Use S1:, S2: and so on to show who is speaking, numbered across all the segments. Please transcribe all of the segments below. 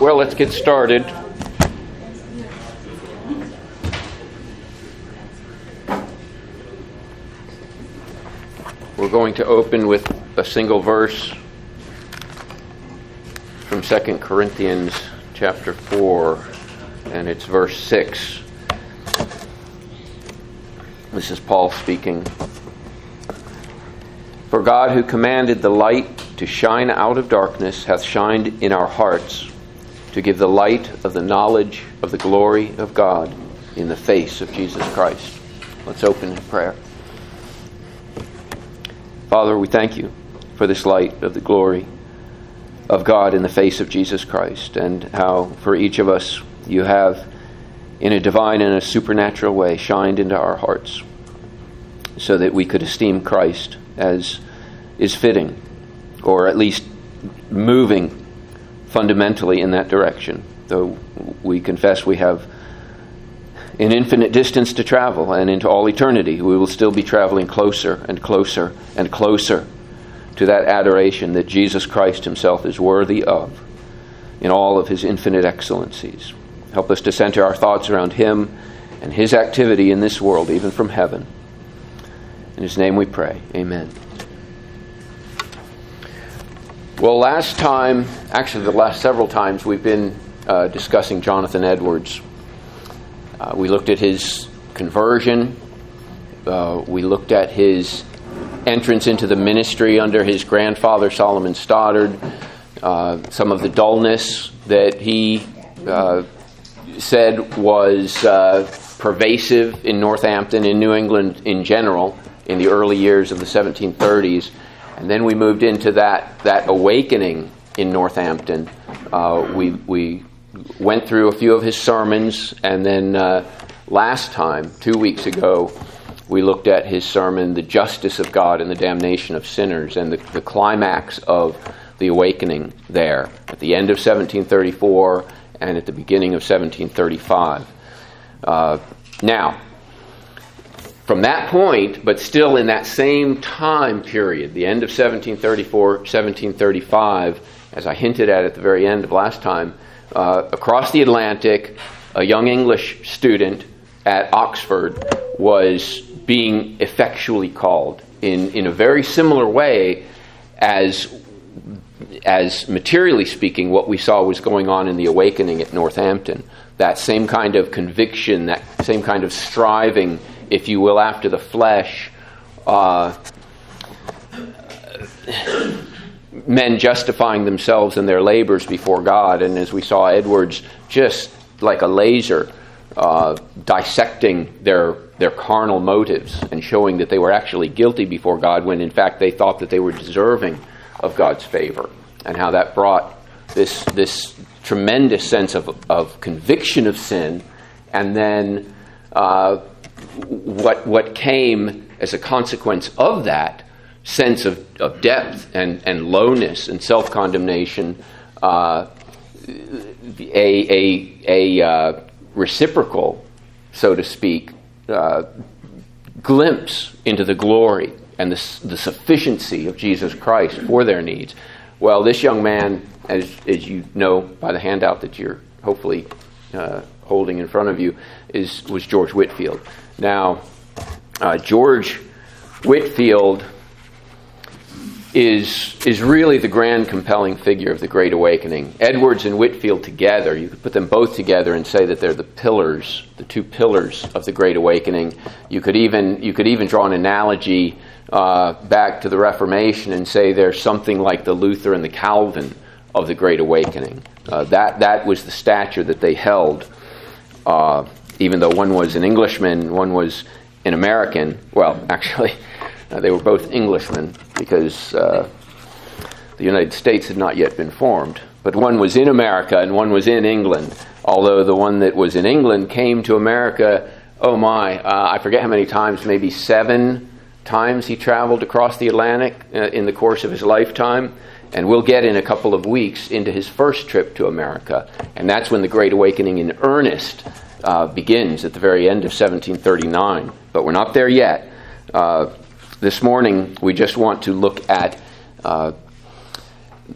S1: Well, let's get started. We're going to open with a single verse from 2 Corinthians chapter 4, and it's verse 6. This is Paul speaking. For God, who commanded the light to shine out of darkness, hath shined in our hearts to give the light of the knowledge of the glory of God in the face of Jesus Christ. Let's open in prayer. Father, we thank you for this light of the glory of God in the face of Jesus Christ, and how for each of us you have, in a divine and a supernatural way, shined into our hearts so that we could esteem Christ as is fitting, or at least moving fundamentally in that direction. Though we confess we have an infinite distance to travel, and into all eternity, we will still be traveling closer and closer and closer to that adoration that Jesus Christ Himself is worthy of in all of His infinite excellencies. Help us to center our thoughts around Him and His activity in this world, even from heaven. In His name we pray. Amen. Well, last time, actually, the last several times, we've been uh, discussing Jonathan Edwards. Uh, we looked at his conversion, uh, we looked at his entrance into the ministry under his grandfather, Solomon Stoddard, uh, some of the dullness that he uh, said was uh, pervasive in Northampton, in New England in general, in the early years of the 1730s. And then we moved into that, that awakening in Northampton. Uh, we, we went through a few of his sermons, and then uh, last time, two weeks ago, we looked at his sermon, The Justice of God and the Damnation of Sinners, and the, the climax of the awakening there at the end of 1734 and at the beginning of 1735. Uh, now, from that point, but still in that same time period, the end of 1734, 1735, as I hinted at at the very end of last time, uh, across the Atlantic, a young English student at Oxford was being effectually called in, in a very similar way as as materially speaking, what we saw was going on in the awakening at Northampton. That same kind of conviction, that same kind of striving, if you will, after the flesh. Uh, men justifying themselves and their labors before God. And as we saw, Edwards just like a laser uh, dissecting their their carnal motives and showing that they were actually guilty before God when in fact they thought that they were deserving of God's favor, and how that brought this this tremendous sense of of conviction of sin, and then uh, what what came as a consequence of that sense of, of depth and, and lowness and self condemnation, uh, a, a, a uh, reciprocal, so to speak, uh, glimpse into the glory and the, the sufficiency of Jesus Christ for their needs. Well, this young man, as, as you know by the handout that you're hopefully uh, holding in front of you, is, was George Whitefield. Now, uh, George Whitfield is, is really the grand compelling figure of the Great Awakening. Edwards and Whitfield together, you could put them both together and say that they're the pillars, the two pillars of the Great Awakening. You could even, you could even draw an analogy uh, back to the Reformation and say they're something like the Luther and the Calvin of the Great Awakening. Uh, that, that was the stature that they held, uh, even though one was an Englishman, one was an American. Well, actually, uh, they were both Englishmen because uh, the United States had not yet been formed. But one was in America and one was in England. Although the one that was in England came to America, oh my, uh, I forget how many times, maybe seven times he traveled across the Atlantic uh, in the course of his lifetime. And we'll get in a couple of weeks into his first trip to America. And that's when the Great Awakening in earnest uh, begins at the very end of 1739. But we're not there yet. Uh, this morning, we just want to look at uh,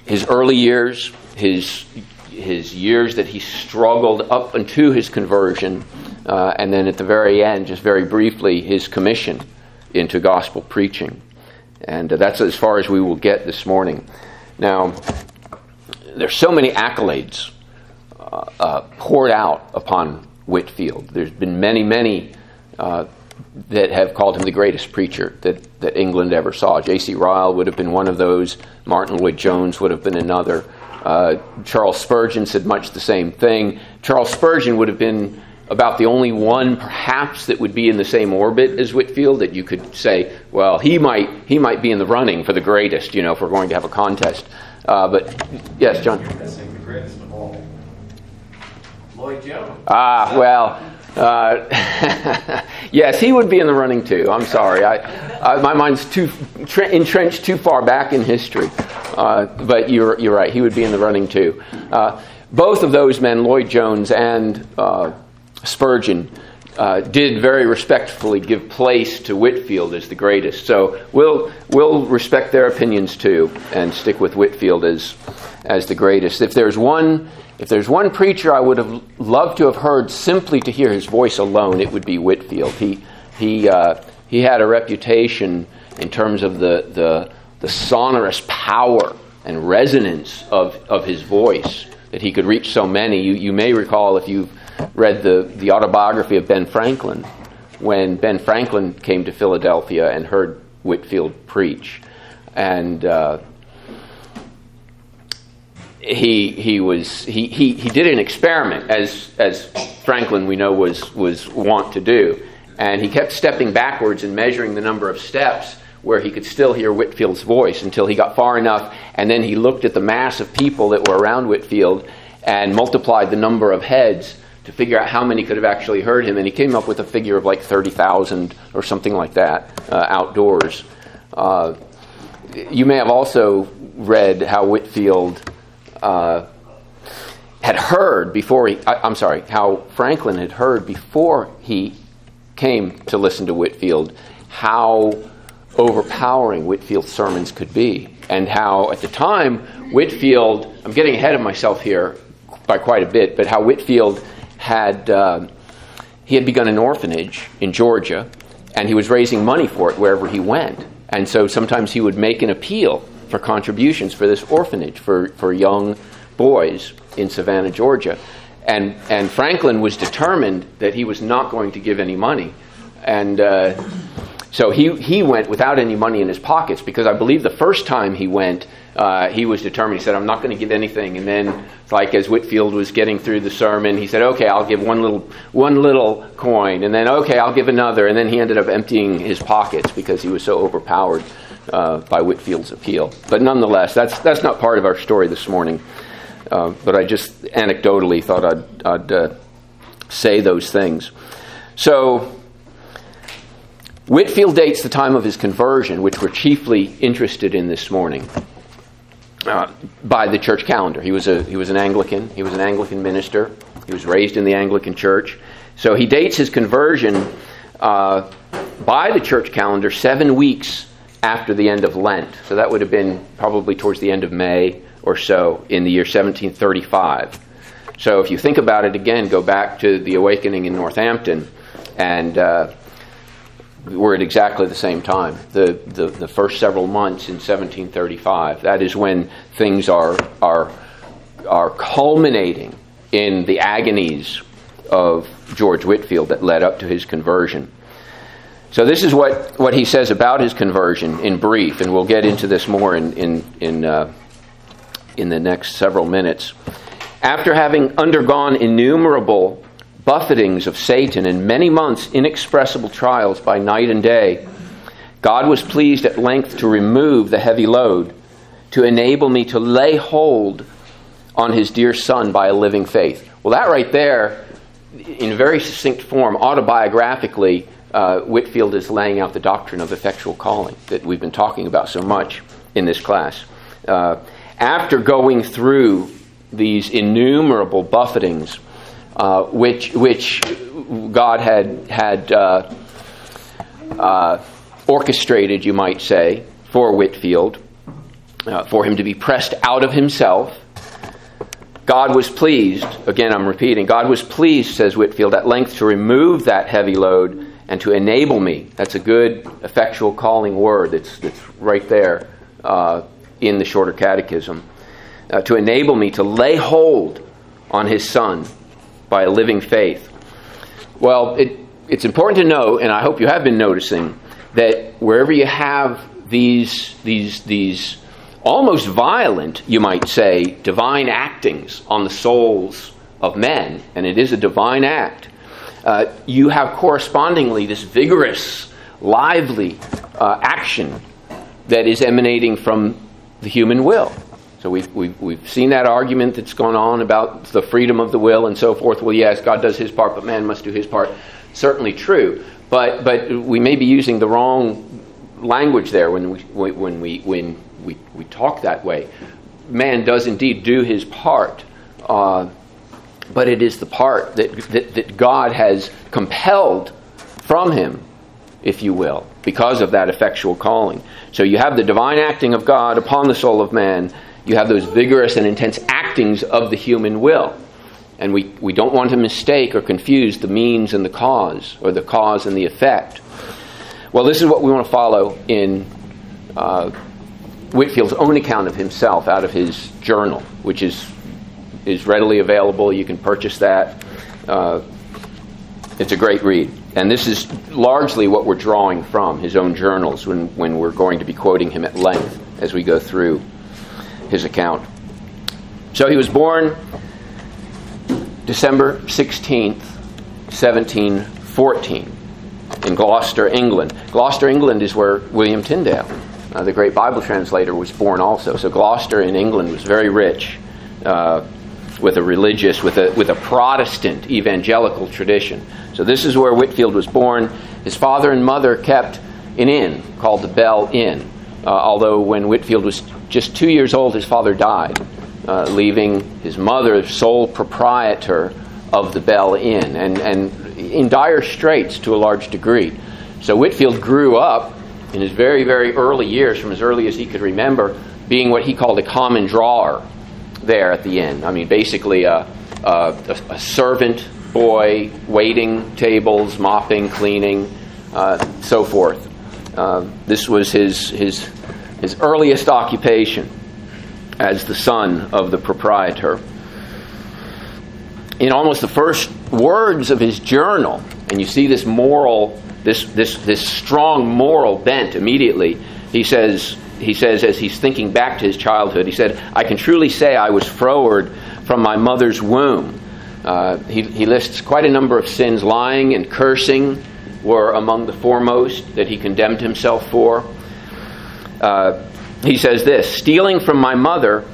S1: his early years, his his years that he struggled up until his conversion, uh, and then at the very end, just very briefly, his commission into gospel preaching. And uh, that's as far as we will get this morning. Now, there's so many accolades uh, uh poured out upon Whitefield. There's been many, many uh, that have called him the greatest preacher that, that England ever saw. J.C. Ryle would have been one of those. Martyn Lloyd-Jones would have been another. Uh, Charles Spurgeon said much the same thing. Charles Spurgeon would have been about the only one, perhaps, that would be in the same orbit as Whitfield That you could say, well, he might he might be in the running for the greatest. You know, if we're going to have a contest. Uh, but yes, John.
S2: Lloyd Jones.
S1: Ah, well. Uh, yes, he would be in the running too. I'm sorry, I, I, my mind's too tre- entrenched too far back in history. Uh, but you're you're right. He would be in the running too. Uh, both of those men, Lloyd Jones and uh, Spurgeon, uh, did very respectfully give place to Whitfield as the greatest. So we'll we'll respect their opinions too and stick with Whitfield as as the greatest. If there's one if there's one preacher I would have loved to have heard simply to hear his voice alone, it would be Whitfield. He, he, uh, he had a reputation in terms of the, the, the sonorous power and resonance of, of his voice that he could reach so many. You, you may recall if you've read the, the autobiography of Ben Franklin, when Ben Franklin came to Philadelphia and heard Whitfield preach. And uh, he he was he, he, he did an experiment as as Franklin we know was was wont to do, and he kept stepping backwards and measuring the number of steps where he could still hear Whitfield's voice until he got far enough, and then he looked at the mass of people that were around Whitfield and multiplied the number of heads to figure out how many could have actually heard him, and he came up with a figure of like thirty thousand or something like that uh, outdoors. Uh, you may have also read how Whitfield uh, had heard before he, I, am sorry, how Franklin had heard before he came to listen to Whitfield how overpowering Whitfield's sermons could be, and how at the time Whitfield, I'm getting ahead of myself here by quite a bit, but how Whitefield had uh, he had begun an orphanage in Georgia, and he was raising money for it wherever he went, and so sometimes he would make an appeal for contributions for this orphanage for, for young boys in Savannah, Georgia. And, and Franklin was determined that he was not going to give any money. And uh, so he, he went without any money in his pockets because I believe the first time he went, uh, he was determined. He said, I'm not going to give anything. And then, like as Whitfield was getting through the sermon, he said, Okay, I'll give one little, one little coin. And then, okay, I'll give another. And then he ended up emptying his pockets because he was so overpowered uh, by Whitfield's appeal. But nonetheless, that's, that's not part of our story this morning. Uh, but I just anecdotally thought I'd, I'd uh, say those things. So, Whitefield dates the time of his conversion, which we're chiefly interested in this morning, uh, by the church calendar. He was, a, he was an Anglican, he was an Anglican minister, he was raised in the Anglican church. So he dates his conversion uh, by the church calendar seven weeks after the end of Lent. So that would have been probably towards the end of May or so in the year 1735. So if you think about it again, go back to the awakening in Northampton, and uh, we're at exactly the same time. The, the, the first several months in 1735. That is when things are are are culminating in the agonies of George Whitfield that led up to his conversion. So this is what, what he says about his conversion in brief, and we'll get into this more in, in, in, uh, in the next several minutes. After having undergone innumerable buffetings of Satan and many months' inexpressible trials by night and day, God was pleased at length to remove the heavy load, to enable me to lay hold on his dear Son by a living faith. Well, that right there, in very succinct form, autobiographically, uh, Whitefield is laying out the doctrine of effectual calling that we've been talking about so much in this class. Uh, after going through these innumerable buffetings, uh, which which God had had uh, uh, orchestrated, you might say, for Whitfield, uh, for him to be pressed out of himself. God was pleased, again, I'm repeating, God was pleased, says Whitfield, at length to remove that heavy load and to enable me. That's a good, effectual calling word that's, that's right there uh, in the Shorter Catechism. Uh, to enable me to lay hold on his Son by a living faith. Well, it, it's important to note, and I hope you have been noticing, that wherever you have these, these, these almost violent, you might say, divine actings on the souls of men, and it is a divine act, uh, you have correspondingly this vigorous, lively uh, action that is emanating from the human will. So we've, we've, we've seen that argument that's gone on about the freedom of the will and so forth. Well, yes, God does his part, but man must do his part. Certainly true. But, but we may be using the wrong language there when we, when we, when we, we talk that way. Man does indeed do his part. Uh, but it is the part that, that, that God has compelled from him, if you will, because of that effectual calling. So you have the divine acting of God upon the soul of man, you have those vigorous and intense actings of the human will. And we, we don't want to mistake or confuse the means and the cause, or the cause and the effect. Well, this is what we want to follow in uh, Whitefield's own account of himself out of his journal, which is is readily available. You can purchase that. Uh, it's a great read. And this is largely what we're drawing from his own journals when, when we're going to be quoting him at length as we go through his account. So he was born December 16th, 1714, in Gloucester, England. Gloucester, England is where William Tyndale, uh, the great Bible translator, was born also. So Gloucester in England was very rich. Uh, with a religious, with a, with a Protestant evangelical tradition. So this is where Whitfield was born. His father and mother kept an inn called the Bell Inn. Uh, although when Whitfield was just two years old, his father died, uh, leaving his mother sole proprietor of the Bell Inn, and, and in dire straits to a large degree. So Whitfield grew up in his very, very early years, from as early as he could remember, being what he called a common drawer there at the inn. I mean, basically a, a, a servant boy waiting tables, mopping, cleaning, uh, so forth. Uh, this was his, his, his earliest occupation as the son of the proprietor. In almost the first words of his journal, and you see this moral, this, this, this strong moral bent immediately, he says, he says, as he's thinking back to his childhood, he said, I can truly say I was froward from my mother's womb. Uh, he, he lists quite a number of sins. Lying and cursing were among the foremost that he condemned himself for. Uh, he says this Stealing from my mother,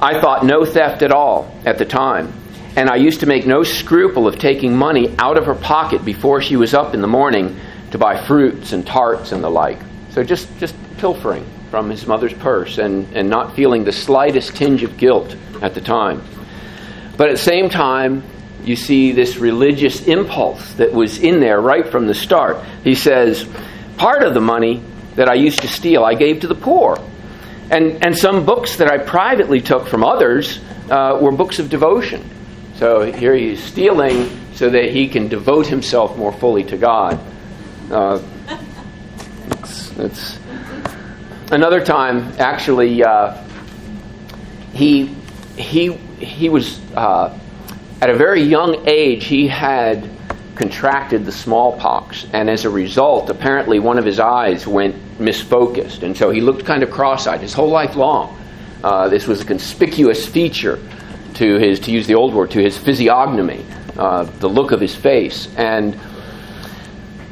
S1: I thought no theft at all at the time. And I used to make no scruple of taking money out of her pocket before she was up in the morning to buy fruits and tarts and the like. So just, just pilfering from his mother's purse and, and not feeling the slightest tinge of guilt at the time. But at the same time, you see this religious impulse that was in there right from the start. He says, Part of the money that I used to steal, I gave to the poor. And, and some books that I privately took from others uh, were books of devotion. So here he's stealing so that he can devote himself more fully to God. Uh, it's, it's another time, actually, uh, he he he was uh, at a very young age. He had contracted the smallpox, and as a result, apparently one of his eyes went misfocused, and so he looked kind of cross-eyed his whole life long. Uh, this was a conspicuous feature to his, to use the old word, to his physiognomy, uh, the look of his face, and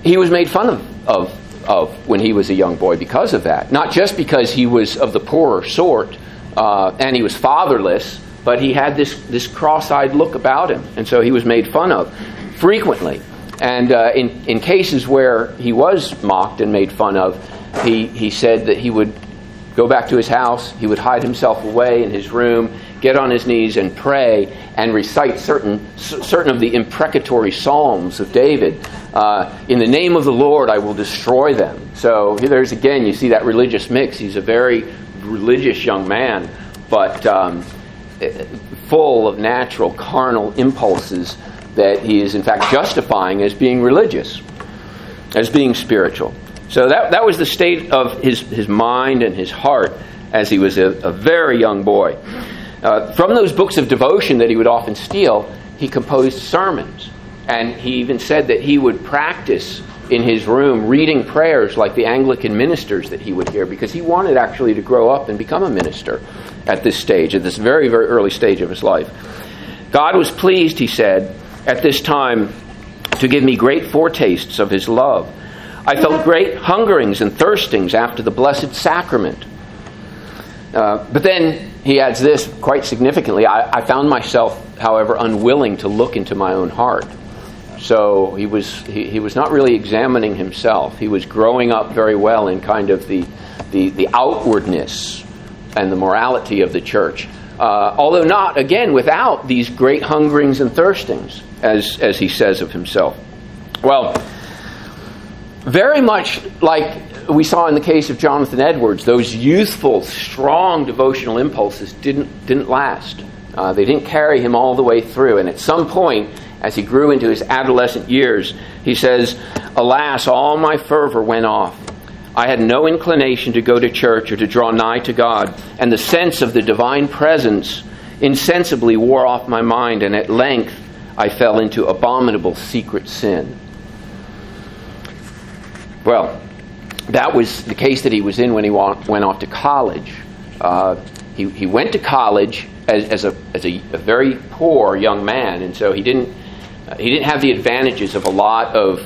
S1: he was made fun of, of of when he was a young boy because of that. Not just because he was of the poorer sort uh, and he was fatherless, but he had this, this cross eyed look about him. And so he was made fun of frequently. And uh, in, in cases where he was mocked and made fun of, he, he said that he would go back to his house, he would hide himself away in his room, get on his knees and pray and recite certain, certain of the imprecatory psalms of David. Uh, in the name of the Lord, I will destroy them. So there's again, you see that religious mix. He's a very, religious young man, but um, full of natural carnal impulses that he is in fact justifying as being religious, as being spiritual. So that, that was the state of his, his mind and his heart as he was a, a very young boy. Uh, from those books of devotion that he would often steal, he composed sermons. And he even said that he would practice in his room reading prayers like the Anglican ministers that he would hear because he wanted actually to grow up and become a minister at this stage, at this very, very early stage of his life. God was pleased, he said, at this time to give me great foretastes of his love. I felt great hungerings and thirstings after the blessed sacrament. Uh, but then he adds this quite significantly I, I, found myself, however, unwilling to look into my own heart. So he was, he, he, was not really examining himself. He was growing up very well in kind of the, the, the outwardness and the morality of the church. Uh, although not, again, without these great hungerings and thirstings, as, as he says of himself. Well, very much like we saw in the case of Jonathan Edwards, those youthful, strong devotional impulses didn't, didn't last. Uh, they didn't carry him all the way through. And at some point, as he grew into his adolescent years, he says, Alas, all my fervor went off. I had no inclination to go to church or to draw nigh to God, and the sense of the divine presence insensibly wore off my mind, and at length I fell into abominable secret sin. Well, that was the case that he was in when he went off to college. Uh, he, he went to college as, as, a, as a, a, very poor young man, and so he didn't, uh, he didn't have the advantages of a lot of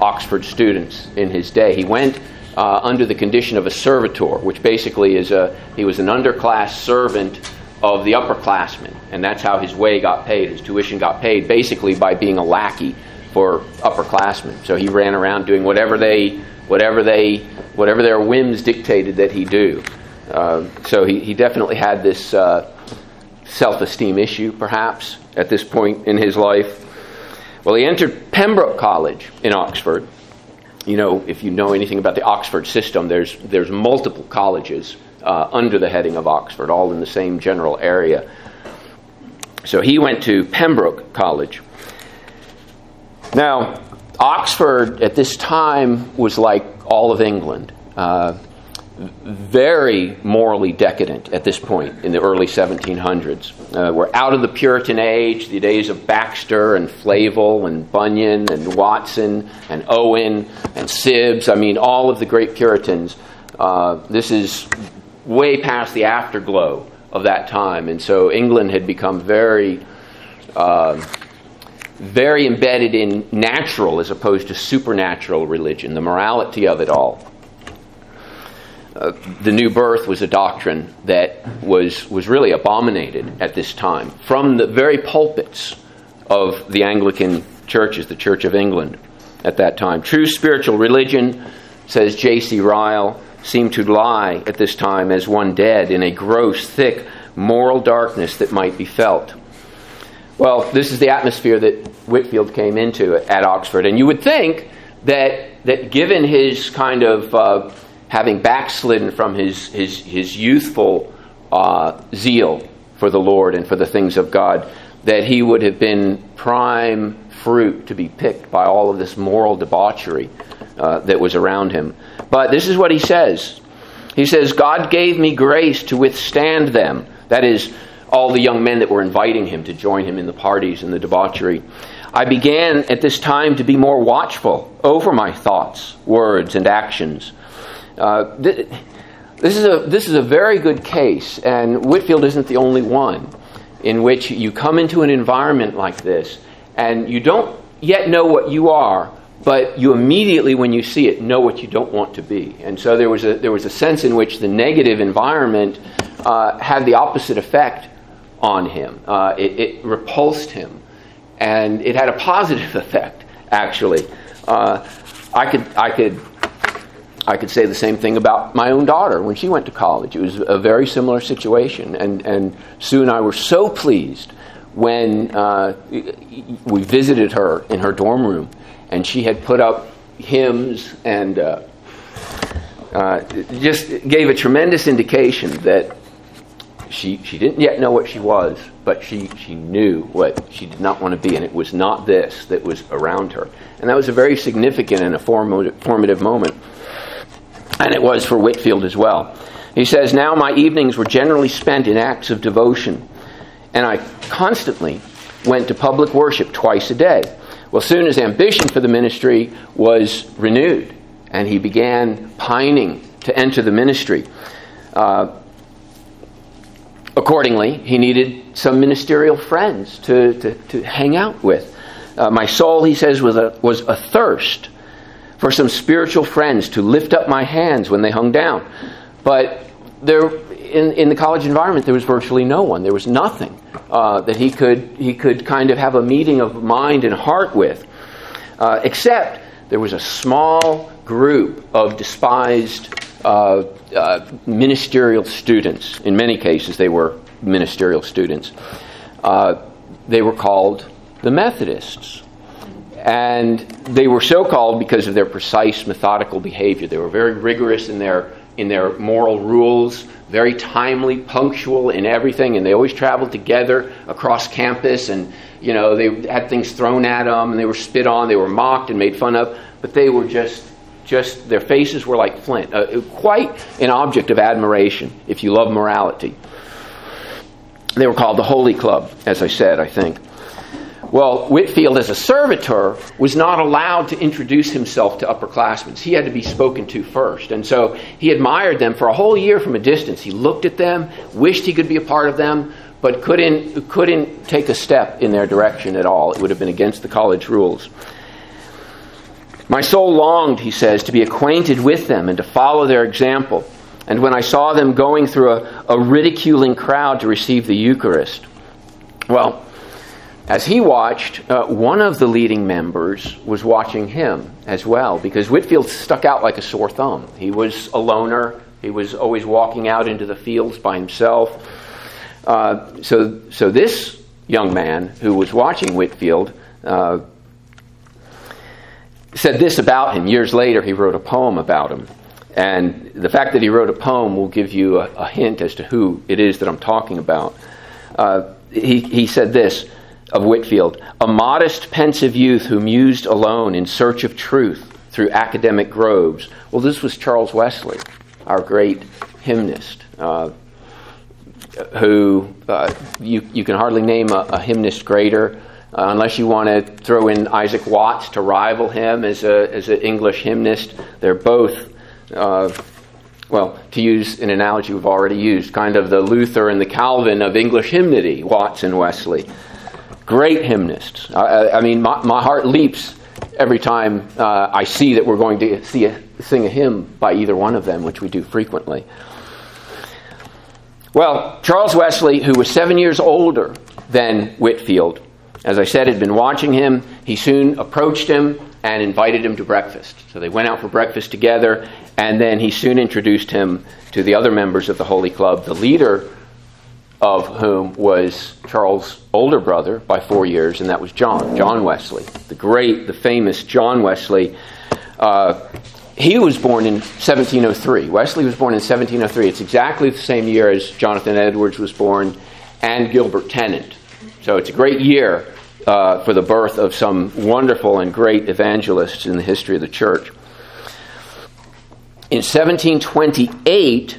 S1: Oxford students in his day. He went uh, under the condition of a servitor, which basically is a, he was an underclass servant of the upperclassmen, and that's how his way got paid. His tuition got paid basically by being a lackey for upperclassmen. So he ran around doing whatever they, whatever they, whatever their whims dictated that he do. Uh, so he, he definitely had this uh, self-esteem issue, perhaps, at this point in his life. Well, he entered Pembroke College in Oxford. You know, if you know anything about the Oxford system, there's there's multiple colleges uh, under the heading of Oxford, all in the same general area. So he went to Pembroke College. Now, Oxford at this time was like all of England. Uh, very morally decadent at this point in the early 1700s. Uh, we're out of the Puritan age, the days of Baxter and Flavel and Bunyan and Watson and Owen and Sibbes. I mean, all of the great Puritans. Uh, this is way past the afterglow of that time. And so England had become very. Uh, very embedded in natural as opposed to supernatural religion, the morality of it all. Uh, the new birth was a doctrine that was, was really abominated at this time from the very pulpits of the Anglican churches, the Church of England at that time. True spiritual religion, says J.C. Ryle, seemed to lie at this time as one dead in a gross, thick moral darkness that might be felt. Well, this is the atmosphere that Whitfield came into at Oxford. And you would think that, that given his kind of uh, having backslidden from his, his, his youthful uh, zeal for the Lord and for the things of God, that he would have been prime fruit to be picked by all of this moral debauchery uh, that was around him. But this is what he says. He says, God gave me grace to withstand them. That is, all the young men that were inviting him to join him in the parties and the debauchery. I began at this time to be more watchful over my thoughts, words, and actions. Uh, th- this, is a, this is a very good case, and Whitfield isn't the only one in which you come into an environment like this and you don't yet know what you are, but you immediately, when you see it, know what you don't want to be. And so there was a, there was a sense in which the negative environment uh, had the opposite effect on him. Uh, it, it repulsed him and it had a positive effect. Actually, uh, I could I could I could say the same thing about my own daughter when she went to college. It was a very similar situation, and and Sue and I were so pleased when uh, we visited her in her dorm room, and she had put up hymns and. Uh, uh, just gave a tremendous indication that she, she didn't yet know what she was, but she, she knew what she did not want to be, and it was not this that was around her. And that was a very significant and a formative moment. And it was for Whitfield as well. He says, Now my evenings were generally spent in acts of devotion, and I constantly went to public worship twice a day. Well, soon his ambition for the ministry was renewed, and he began pining to enter the ministry. Uh, accordingly, he needed some ministerial friends to, to, to hang out with. Uh, my soul, he says, was, a, was athirst for some spiritual friends to lift up my hands when they hung down. But there, in, in the college environment, there was virtually no one. There was nothing uh, that he could, he could kind of have a meeting of mind and heart with, uh, except there was a small group of despised uh, ministerial students. In many cases, they were ministerial students. Uh, they were called the Methodists. And they were so called because of their precise methodical behavior. They were very rigorous in their in their moral rules, very timely, punctual in everything, and they always traveled together across campus. And you know, they had things thrown at them, and they were spit on, they were mocked and made fun of, but they were just, just their faces were like flint. Uh, quite an object of admiration if you love morality. They were called the Holy Club, as I said, I think. Well, Whitfield, as a servitor, was not allowed to introduce himself to upperclassmen. He had to be spoken to first. And so he admired them for a whole year from a distance. He looked at them, wished he could be a part of them, but couldn't, couldn't take a step in their direction at all. It would have been against the college rules. My soul longed, he says, to be acquainted with them and to follow their example. And when I saw them going through a, a ridiculing crowd to receive the Eucharist, well, as he watched, uh, one of the leading members was watching him as well because Whitfield stuck out like a sore thumb. He was a loner, he was always walking out into the fields by himself. Uh, so, so this young man who was watching Whitfield uh, said this about him. Years later, he wrote a poem about him. And the fact that he wrote a poem will give you a, a hint as to who it is that I'm talking about. Uh, he, he said this of Whitfield a modest, pensive youth who mused alone in search of truth through academic groves. Well, this was Charles Wesley, our great hymnist, uh, who uh, you, you can hardly name a, a hymnist greater. Uh, unless you want to throw in Isaac Watts to rival him as, a, as an English hymnist, they're both uh, well, to use an analogy we've already used, kind of the Luther and the Calvin of English hymnody, Watts and Wesley. Great hymnists. I, I mean, my, my, heart leaps every time uh, I see that we're going to see a, sing a hymn by either one of them, which we do frequently. Well, Charles Wesley, who was seven years older than Whitefield, as I said, had been watching him. He soon approached him and invited him to breakfast. So they went out for breakfast together, and then he soon introduced him to the other members of the Holy Club, the leader of whom was Charles' older brother by four years, and that was John, John Wesley, the great, the famous John Wesley. Uh, he was born in 1703. Wesley was born in 1703. It's exactly the same year as Jonathan Edwards was born and Gilbert Tennent. So it's a great year uh, for the birth of some wonderful and great evangelists in the history of the church. In 1728,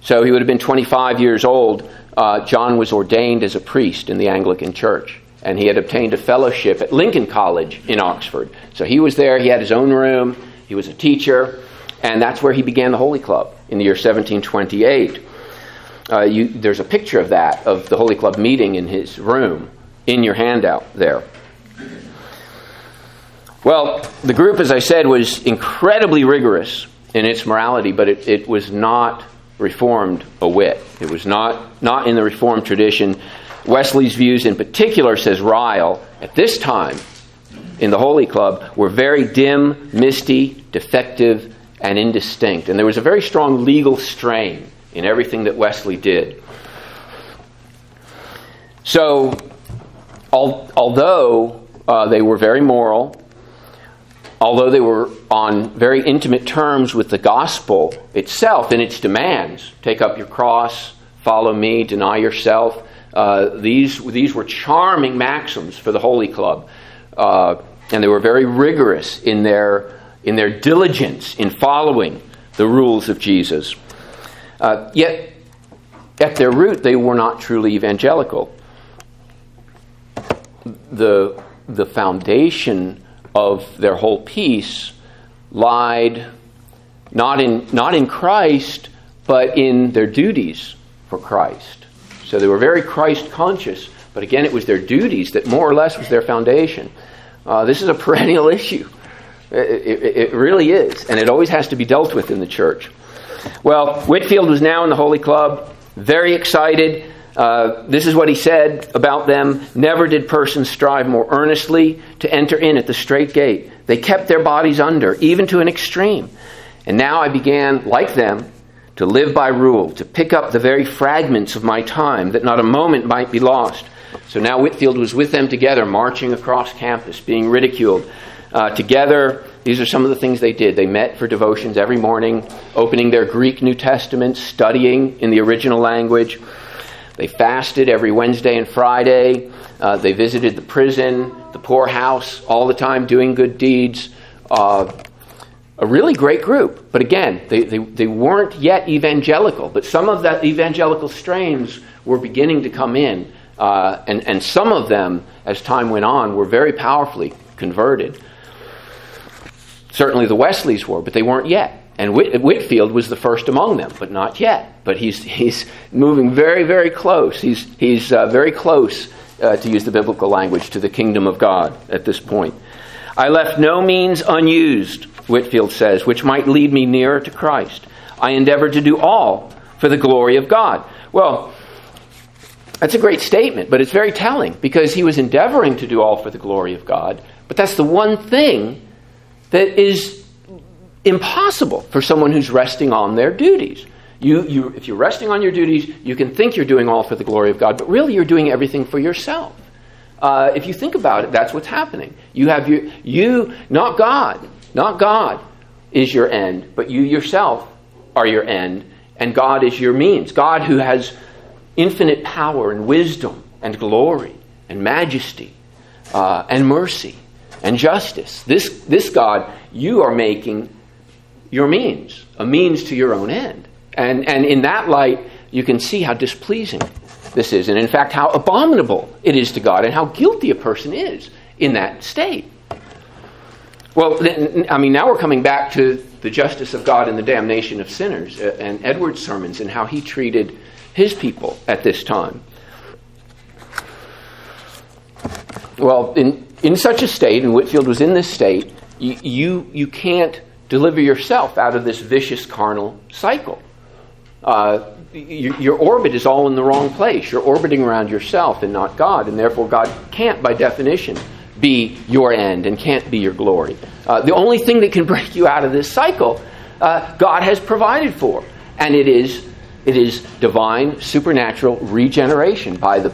S1: so he would have been 25 years old, uh, John was ordained as a priest in the Anglican Church. And he had obtained a fellowship at Lincoln College in Oxford. So he was there, he had his own room, he was a teacher, and that's where he began the Holy Club in the year 1728. Uh, you, there's a picture of that, of the Holy Club meeting in his room, in your handout there. Well, the group, as I said, was incredibly rigorous in its morality, but it, it was not Reformed a whit. It was not, not in the Reformed tradition. Wesley's views, in particular, says Ryle, at this time in the Holy Club, were very dim, misty, defective, and indistinct. And there was a very strong legal strain in everything that Wesley did. So, al- although uh, they were very moral, although they were on very intimate terms with the gospel itself and its demands take up your cross, follow me, deny yourself. Uh, these, these were charming maxims for the Holy Club. Uh, and they were very rigorous in their, in their diligence in following the rules of Jesus. Uh, yet, at their root, they were not truly evangelical. The, the foundation of their whole piece lied not in, not in Christ, but in their duties for Christ. So they were very Christ conscious, but again, it was their duties that more or less was their foundation. Uh, this is a perennial issue. It, it, it, really is, and it always has to be dealt with in the church. Well, Whitfield was now in the Holy Club, very excited. Uh, this is what he said about them Never did persons strive more earnestly to enter in at the strait gate. They kept their bodies under, even to an extreme. And now I began, like them, to live by rule, to pick up the very fragments of my time, that not a moment might be lost. So now Whitfield was with them together, marching across campus, being ridiculed. Uh, together, these are some of the things they did. They met for devotions every morning, opening their Greek New Testament, studying in the original language. They fasted every Wednesday and Friday. Uh, they visited the prison, the poorhouse, all the time, doing good deeds. Uh, a really great group. But again, they, they, they weren't yet evangelical, but some of that evangelical strains were beginning to come in. Uh, and, and some of them, as time went on, were very powerfully converted. Certainly the Wesleys were, but they weren't yet. And Whit- Whitefield was the first among them, but not yet. But he's, he's moving very, very close. He's, he's uh, very close, uh, to use the biblical language, to the kingdom of God at this point. I left no means unused, Whitfield says, which might lead me nearer to Christ. I endeavored to do all for the glory of God. Well, that's a great statement, but it's very telling because he was endeavoring to do all for the glory of God. But that's the one thing that is impossible for someone who's resting on their duties. You, you, if you're resting on your duties, you can think you're doing all for the glory of God, but really you're doing everything for yourself. Uh, if you think about it, that's what's happening. You have your, you, not God, not God is your end, but you yourself are your end, and God is your means. God who has infinite power and wisdom and glory and majesty uh, and mercy and justice. This, this God, you are making your means, a means to your own end. And, and in that light, you can see how displeasing this is, and in fact, how abominable it is to God, and how guilty a person is in that state. Well, I mean, now we're coming back to the justice of God and the damnation of sinners, uh, and Edward's sermons, and how he treated his people at this time. Well, in, in such a state, and Whitfield was in this state, you, you, you can't deliver yourself out of this vicious carnal cycle. Uh, you, your orbit is all in the wrong place. You're orbiting around yourself and not God, and therefore God can't, by definition, be your end and can't be your glory. Uh, the only thing that can break you out of this cycle, uh, God has provided for, and it is it is divine, supernatural regeneration by the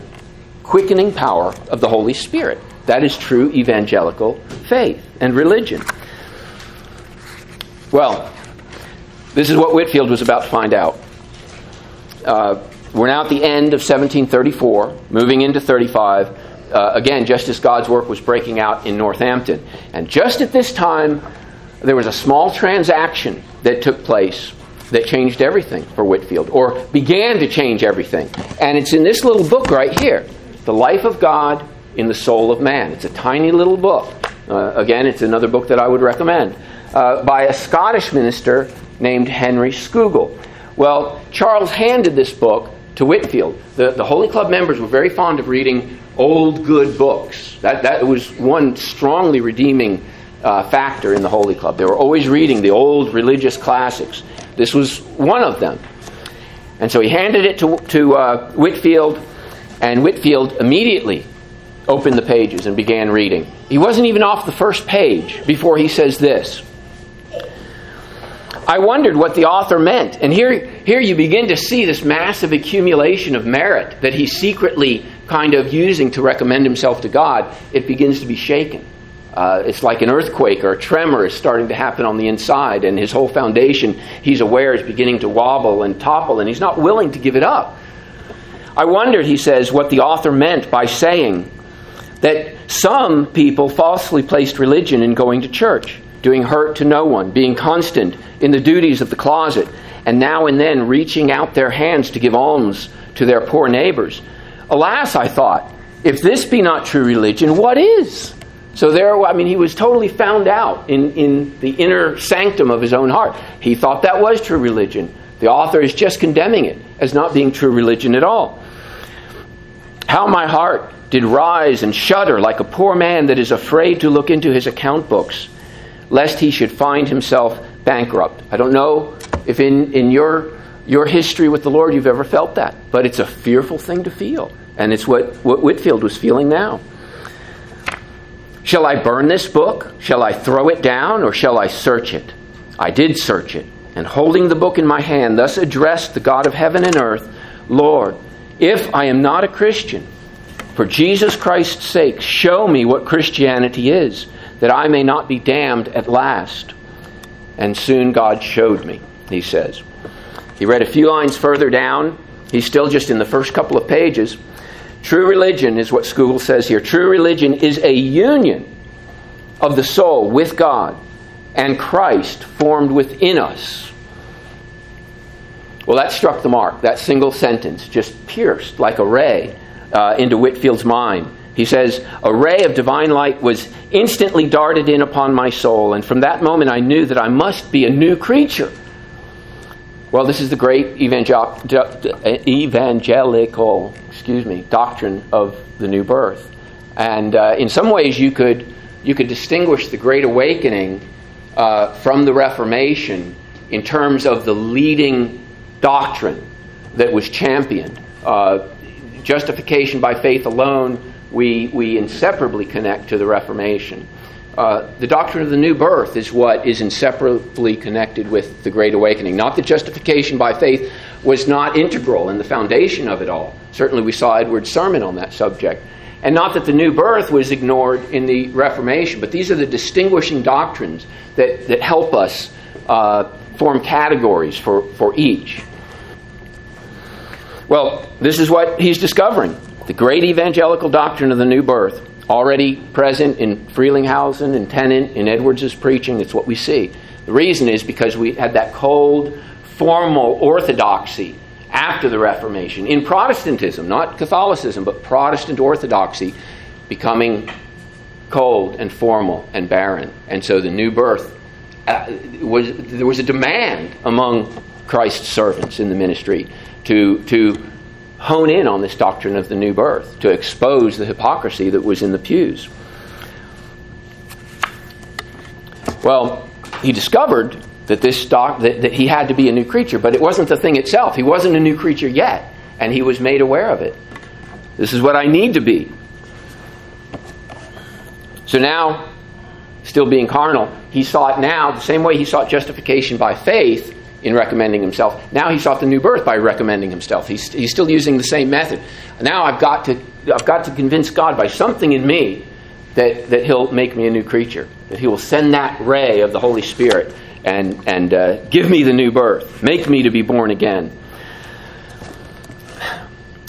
S1: quickening power of the Holy Spirit. That is true evangelical faith and religion. Well, this is what Whitfield was about to find out. Uh, we're now at the end of 1734, moving into 35. Uh, again, just as God's work was breaking out in Northampton. And just at this time, there was a small transaction that took place that changed everything for Whitfield, or began to change everything. And it's in this little book right here The Life of God in the Soul of Man. It's a tiny little book. Uh, again, it's another book that I would recommend uh, by a Scottish minister named Henry Scougal. Well, Charles handed this book to Whitfield. The, the Holy Club members were very fond of reading old, good books. That, that was one strongly redeeming uh, factor in the Holy Club. They were always reading the old religious classics. This was one of them. And so he handed it to, to uh, Whitefield, and Whitfield immediately opened the pages and began reading. He wasn't even off the first page before he says this. I wondered what the author meant. And here, here you begin to see this massive accumulation of merit that he's secretly kind of using to recommend himself to God. It begins to be shaken. Uh, it's like an earthquake or a tremor is starting to happen on the inside, and his whole foundation, he's aware, is beginning to wobble and topple, and he's not willing to give it up. I wondered, he says, what the author meant by saying that some people falsely placed religion in going to church, doing hurt to no one, being constant in the duties of the closet, and now and then reaching out their hands to give alms to their poor neighbors. Alas, I thought, if this be not true religion, what is? So there, I mean, he was totally found out in, in the inner sanctum of his own heart. He thought that was true religion. The author is just condemning it as not being true religion at all. How my heart did rise and shudder like a poor man that is afraid to look into his account books, lest he should find himself bankrupt. I don't know if in, in your, your history with the Lord you've ever felt that, but it's a fearful thing to feel. And it's what, what Whitefield was feeling now. Shall I burn this book? Shall I throw it down, or shall I search it? I did search it, and holding the book in my hand, thus addressed the God of heaven and earth Lord, if I am not a Christian, for Jesus Christ's sake, show me what Christianity is, that I may not be damned at last. And soon God showed me, he says. He read a few lines further down. He's still just in the first couple of pages. True religion is what Scougal says here. True religion is a union of the soul with God and Christ formed within us. Well, that struck the mark. That single sentence just pierced like a ray uh, into Whitfield's mind. He says, A ray of divine light was instantly darted in upon my soul, and from that moment I knew that I must be a new creature. Well, this is the great evangelical, excuse me, doctrine of the new birth, and uh, in some ways you could you could distinguish the Great Awakening uh, from the Reformation in terms of the leading doctrine that was championed. Uh, justification by faith alone, we we inseparably connect to the Reformation. Uh, the doctrine of the new birth is what is inseparably connected with the Great Awakening. Not that justification by faith was not integral in the foundation of it all. Certainly, we saw Edwards' sermon on that subject. And not that the new birth was ignored in the Reformation, but these are the distinguishing doctrines that, that help us uh, form categories for, for each. Well, this is what he's discovering the great evangelical doctrine of the new birth already present in Frelinghuysen and Tennent in Edwards' preaching. It's what we see. The reason is because we had that cold, formal orthodoxy after the Reformation in Protestantism, not Catholicism, but Protestant orthodoxy becoming cold and formal and barren. And so the new birth uh, was there was a demand among Christ's servants in the ministry to to hone in on this doctrine of the new birth, to expose the hypocrisy that was in the pews. Well, he discovered that this doc, that, that he had to be a new creature, but it wasn't the thing itself. He wasn't a new creature yet, and he was made aware of it. This is what I need to be. So now, still being carnal, he sought now the same way he sought justification by faith in recommending himself. Now he sought the new birth by recommending himself. He's, he's still using the same method. Now I've got to I've got to convince God by something in me that, that He'll make me a new creature, that He will send that ray of the Holy Spirit and, and uh, give me the new birth, make me to be born again.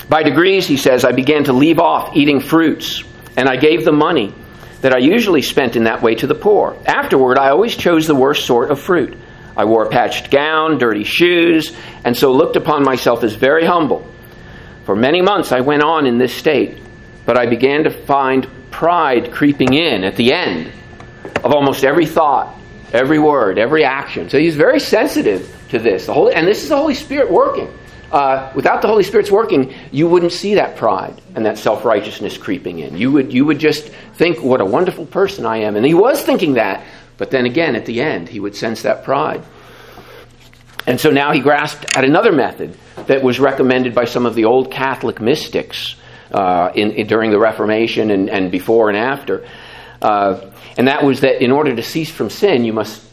S1: By degrees, he says, I began to leave off eating fruits, and I gave the money that I usually spent in that way to the poor. Afterward, I always chose the worst sort of fruit I wore a patched gown, dirty shoes, and so looked upon myself as very humble. For many months I went on in this state, but I began to find pride creeping in at the end of almost every thought, every word, every action. So he's very sensitive to this. The Holy, and this is the Holy Spirit working. Uh, without the Holy Spirit's working, you wouldn't see that pride and that self righteousness creeping in. You would, you would just think, what a wonderful person I am. And he was thinking that, but then again, at the end, he would sense that pride. And so now he grasped at another method that was recommended by some of the old Catholic mystics uh, in, in, during the Reformation and, and before and after. Uh, and that was that in order to cease from sin, you must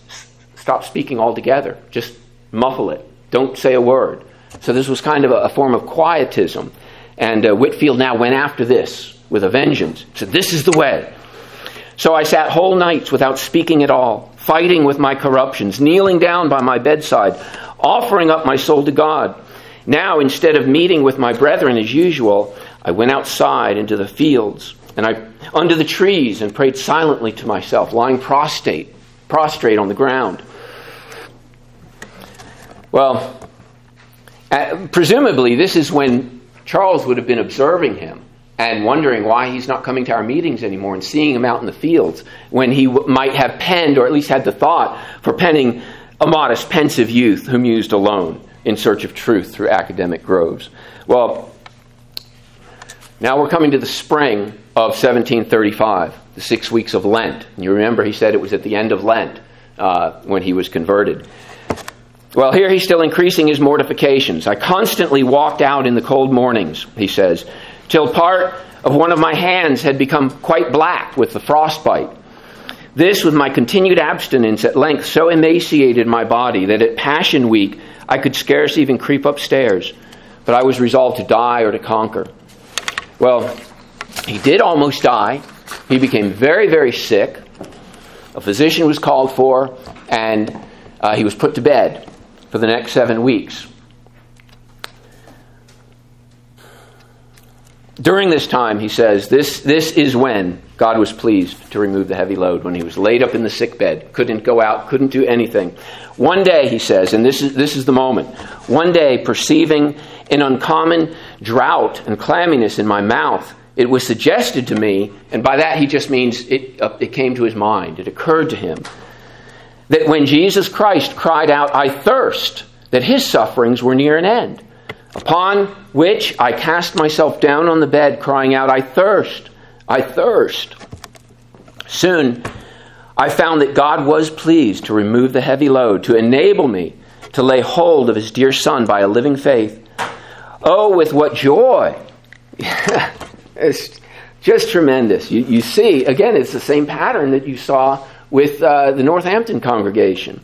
S1: stop speaking altogether. Just muffle it. Don't say a word. So this was kind of a, a form of quietism. And uh, Whitefield now went after this with a vengeance. Said this is the way. So I sat whole nights without speaking at all, fighting with my corruptions, kneeling down by my bedside, offering up my soul to God. Now, instead of meeting with my brethren as usual, I went outside into the fields and I under the trees and prayed silently to myself, lying prostrate, prostrate on the ground. Well, uh, presumably, this is when Charles would have been observing him and wondering why he's not coming to our meetings anymore and seeing him out in the fields when he w- might have penned, or at least had the thought for penning a modest, pensive youth who mused alone in search of truth through academic groves. Well, now we're coming to the spring of 1735, the six weeks of Lent. You remember he said it was at the end of Lent uh, when he was converted. Well, here he's still increasing his mortifications. I constantly walked out in the cold mornings, he says, till part of one of my hands had become quite black with the frostbite. This, with my continued abstinence, at length so emaciated my body that at Passion Week I could scarce even creep upstairs. But I was resolved to die or to conquer. Well, he did almost die. He became very, very sick. A physician was called for, and uh, he was put to bed for the next seven weeks. During this time, he says, this, this is when God was pleased to remove the heavy load, when he was laid up in the sick bed, couldn't go out, couldn't do anything. One day, he says, and this is, this is the moment, one day, perceiving an uncommon drought and clamminess in my mouth, it was suggested to me, and by that he just means it, uh, it came to his mind, it occurred to him, that when Jesus Christ cried out, I thirst, that his sufferings were near an end. Upon which I cast myself down on the bed, crying out, I thirst, I thirst. Soon I found that God was pleased to remove the heavy load, to enable me to lay hold of his dear Son by a living faith. Oh, with what joy! it's just tremendous. You, you see, again, it's the same pattern that you saw with uh, the Northampton congregation.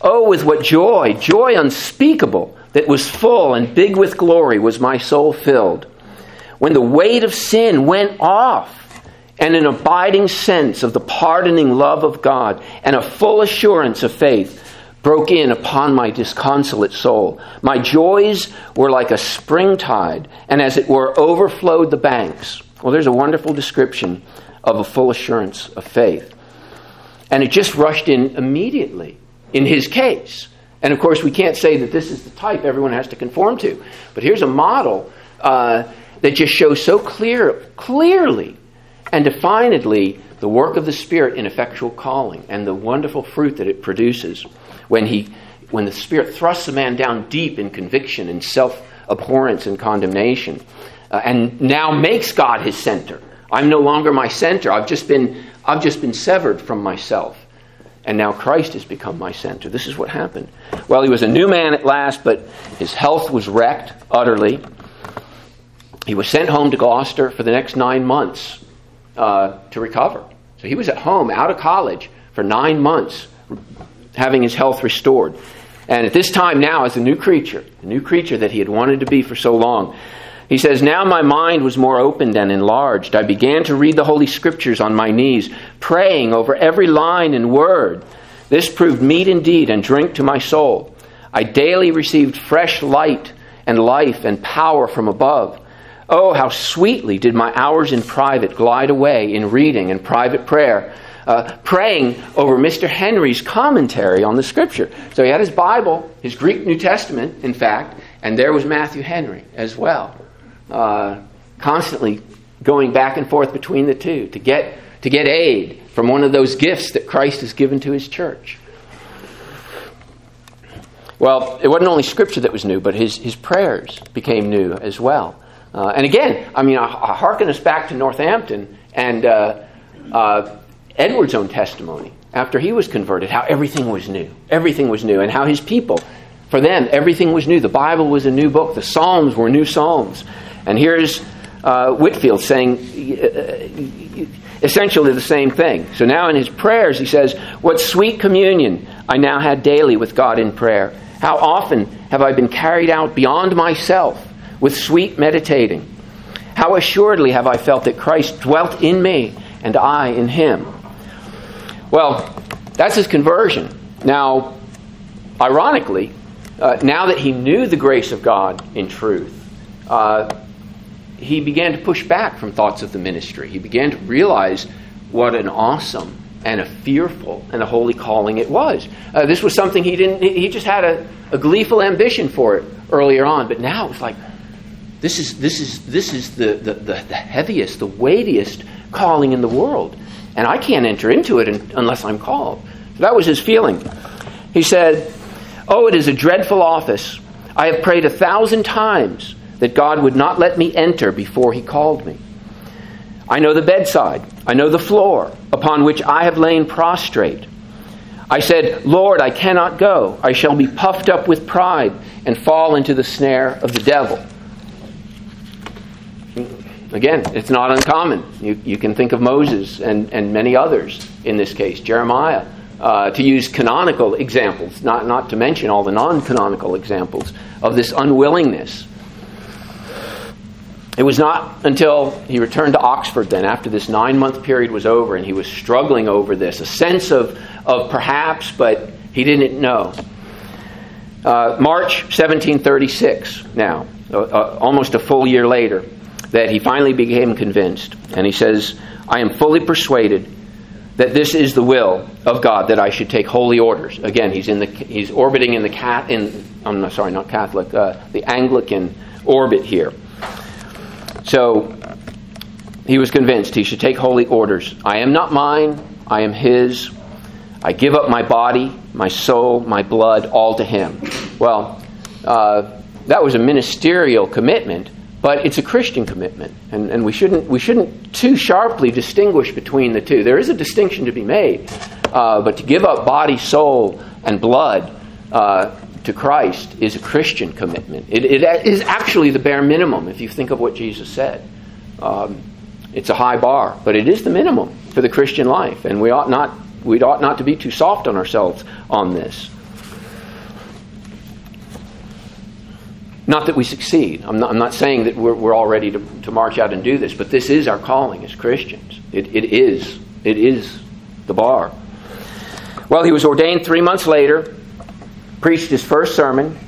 S1: Oh, with what joy, joy unspeakable, that was full and big with glory, was my soul filled. When the weight of sin went off, and an abiding sense of the pardoning love of God, and a full assurance of faith broke in upon my disconsolate soul. My joys were like a springtide, and as it were, overflowed the banks. Well, there's a wonderful description of a full assurance of faith. And it just rushed in immediately in his case. And of course, we can't say that this is the type everyone has to conform to. But here's a model uh, that just shows so clear, clearly and definedly the work of the Spirit in effectual calling and the wonderful fruit that it produces when, he, when the Spirit thrusts a man down deep in conviction and self abhorrence and condemnation uh, and now makes God his center. I'm no longer my center. I've just been, I've just been severed from myself. And now Christ has become my center. This is what happened. Well, he was a new man at last, but his health was wrecked utterly. He was sent home to Gloucester for the next nine months uh, to recover. So he was at home, out of college, for nine months, having his health restored. And at this time now, as a new creature, the new creature that he had wanted to be for so long, he says, Now my mind was more opened and enlarged. I began to read the Holy Scriptures on my knees, praying over every line and word. This proved meat indeed and drink to my soul. I daily received fresh light and life and power from above. Oh, how sweetly did my hours in private glide away in reading and private prayer, uh, praying over Mr. Henry's commentary on the Scripture. So he had his Bible, his Greek New Testament, in fact, and there was Matthew Henry as well uh, constantly going back and forth between the two to get, to get aid from one of those gifts that Christ has given to his church. Well, it wasn't only Scripture that was new, but his, his prayers became new as well. Uh, and again, I mean, I, I hearken us back to Northampton and uh, uh, Edwards' own testimony after he was converted, how everything was new. Everything was new, and how his people, for them, everything was new. The Bible was a new book, the Psalms were new Psalms. And here's uh, Whitefield saying uh, essentially the same thing. So now in his prayers, he says, What sweet communion I now had daily with God in prayer. How often have I been carried out beyond myself with sweet meditating? How assuredly have I felt that Christ dwelt in me and I in him. Well, that's his conversion. Now, ironically, uh, now that he knew the grace of God in truth, uh, he began to push back from thoughts of the ministry. He began to realize what an awesome and a fearful and a holy calling it was. Uh, this was something he didn't, he just had a, a gleeful ambition for it earlier on, but now it's like, this is, this is, this is the, the, the, the heaviest, the weightiest calling in the world. And I can't enter into it unless I'm called. So that was his feeling. He said, Oh, it is a dreadful office. I have prayed a thousand times that God would not let me enter before he called me. I know the bedside. I know the floor upon which I have lain prostrate. I said, Lord, I cannot go. I shall be puffed up with pride and fall into the snare of the devil. Again, it's not uncommon. You, you can think of Moses and, and many others in this case, Jeremiah, uh, to use canonical examples, not, not to mention all the non canonical examples of this unwillingness it was not until he returned to Oxford then, after this nine month period was over, and he was struggling over this, a sense of, of perhaps, but he didn't know. Uh, March 1736, now, uh, uh, almost a full year later, that he finally became convinced. And he says, I am fully persuaded that this is the will of God that I should take holy orders. Again, he's in the he's orbiting in the cat in I'm sorry, not Catholic, uh, the Anglican orbit here. So he was convinced he should take holy orders. I am not mine, I am his. I give up my body, my soul, my blood, all to him. Well, uh, that was a ministerial commitment, but it's a Christian commitment. And, and we, shouldn't, we shouldn't too sharply distinguish between the two. There is a distinction to be made, uh, but to give up body, soul, and blood uh, to Christ is a Christian commitment. It, it is actually the bare minimum if you think of what Jesus said. Um, it's a high bar, but it is the minimum for the Christian life, and we ought not we ought not to be too soft on ourselves on this. Not that we succeed. I'm not, I'm not saying that we're, we're all ready to, to march out and do this, but this is our calling as Christians. It, it is. It is the bar. Well, he was ordained three months later preached his first sermon.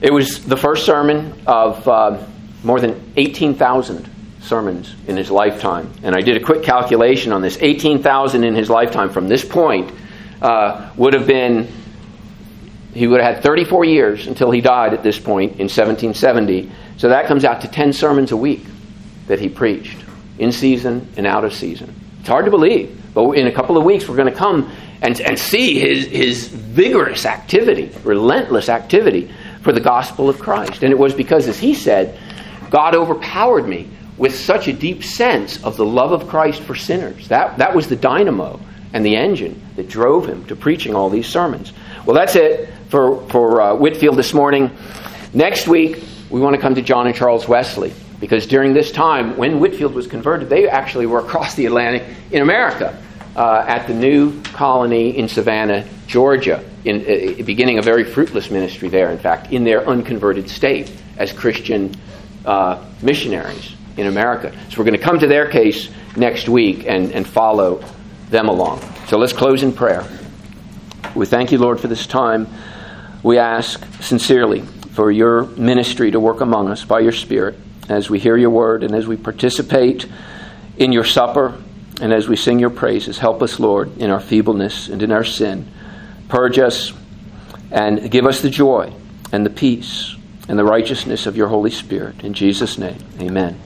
S1: It was the first sermon of uh, more than 18,000 sermons in his lifetime. And I did a quick calculation on this 18,000 in his lifetime from this point uh, would have been, he would have had 34 years until he died at this point in 1770. So that comes out to 10 sermons a week that he preached, in season and out of season. It's hard to believe, but in a couple of weeks we're going to come and, and see his, his vigorous activity, relentless activity for the gospel of Christ. And it was because, as he said, God overpowered me with such a deep sense of the love of Christ for sinners. That, that was the dynamo and the engine that drove him to preaching all these sermons. Well, that's it for, for uh, Whitefield this morning. Next week, we want to come to John and Charles Wesley because during this time, when Whitfield was converted, they actually were across the Atlantic in America uh, at the new colony in Savannah, Georgia, in, uh, beginning a very fruitless ministry there, in fact, in their unconverted state as Christian uh, missionaries in America. So we're going to come to their case next week and, and follow them along. So let's close in prayer. We thank you, Lord, for this time. We ask sincerely for your ministry to work among us by your Spirit as we hear your word and as we participate in your supper and as we sing your praises, help us, Lord, in our feebleness and in our sin. Purge us and give us the joy and the peace and the righteousness of your Holy Spirit. In Jesus' name, amen.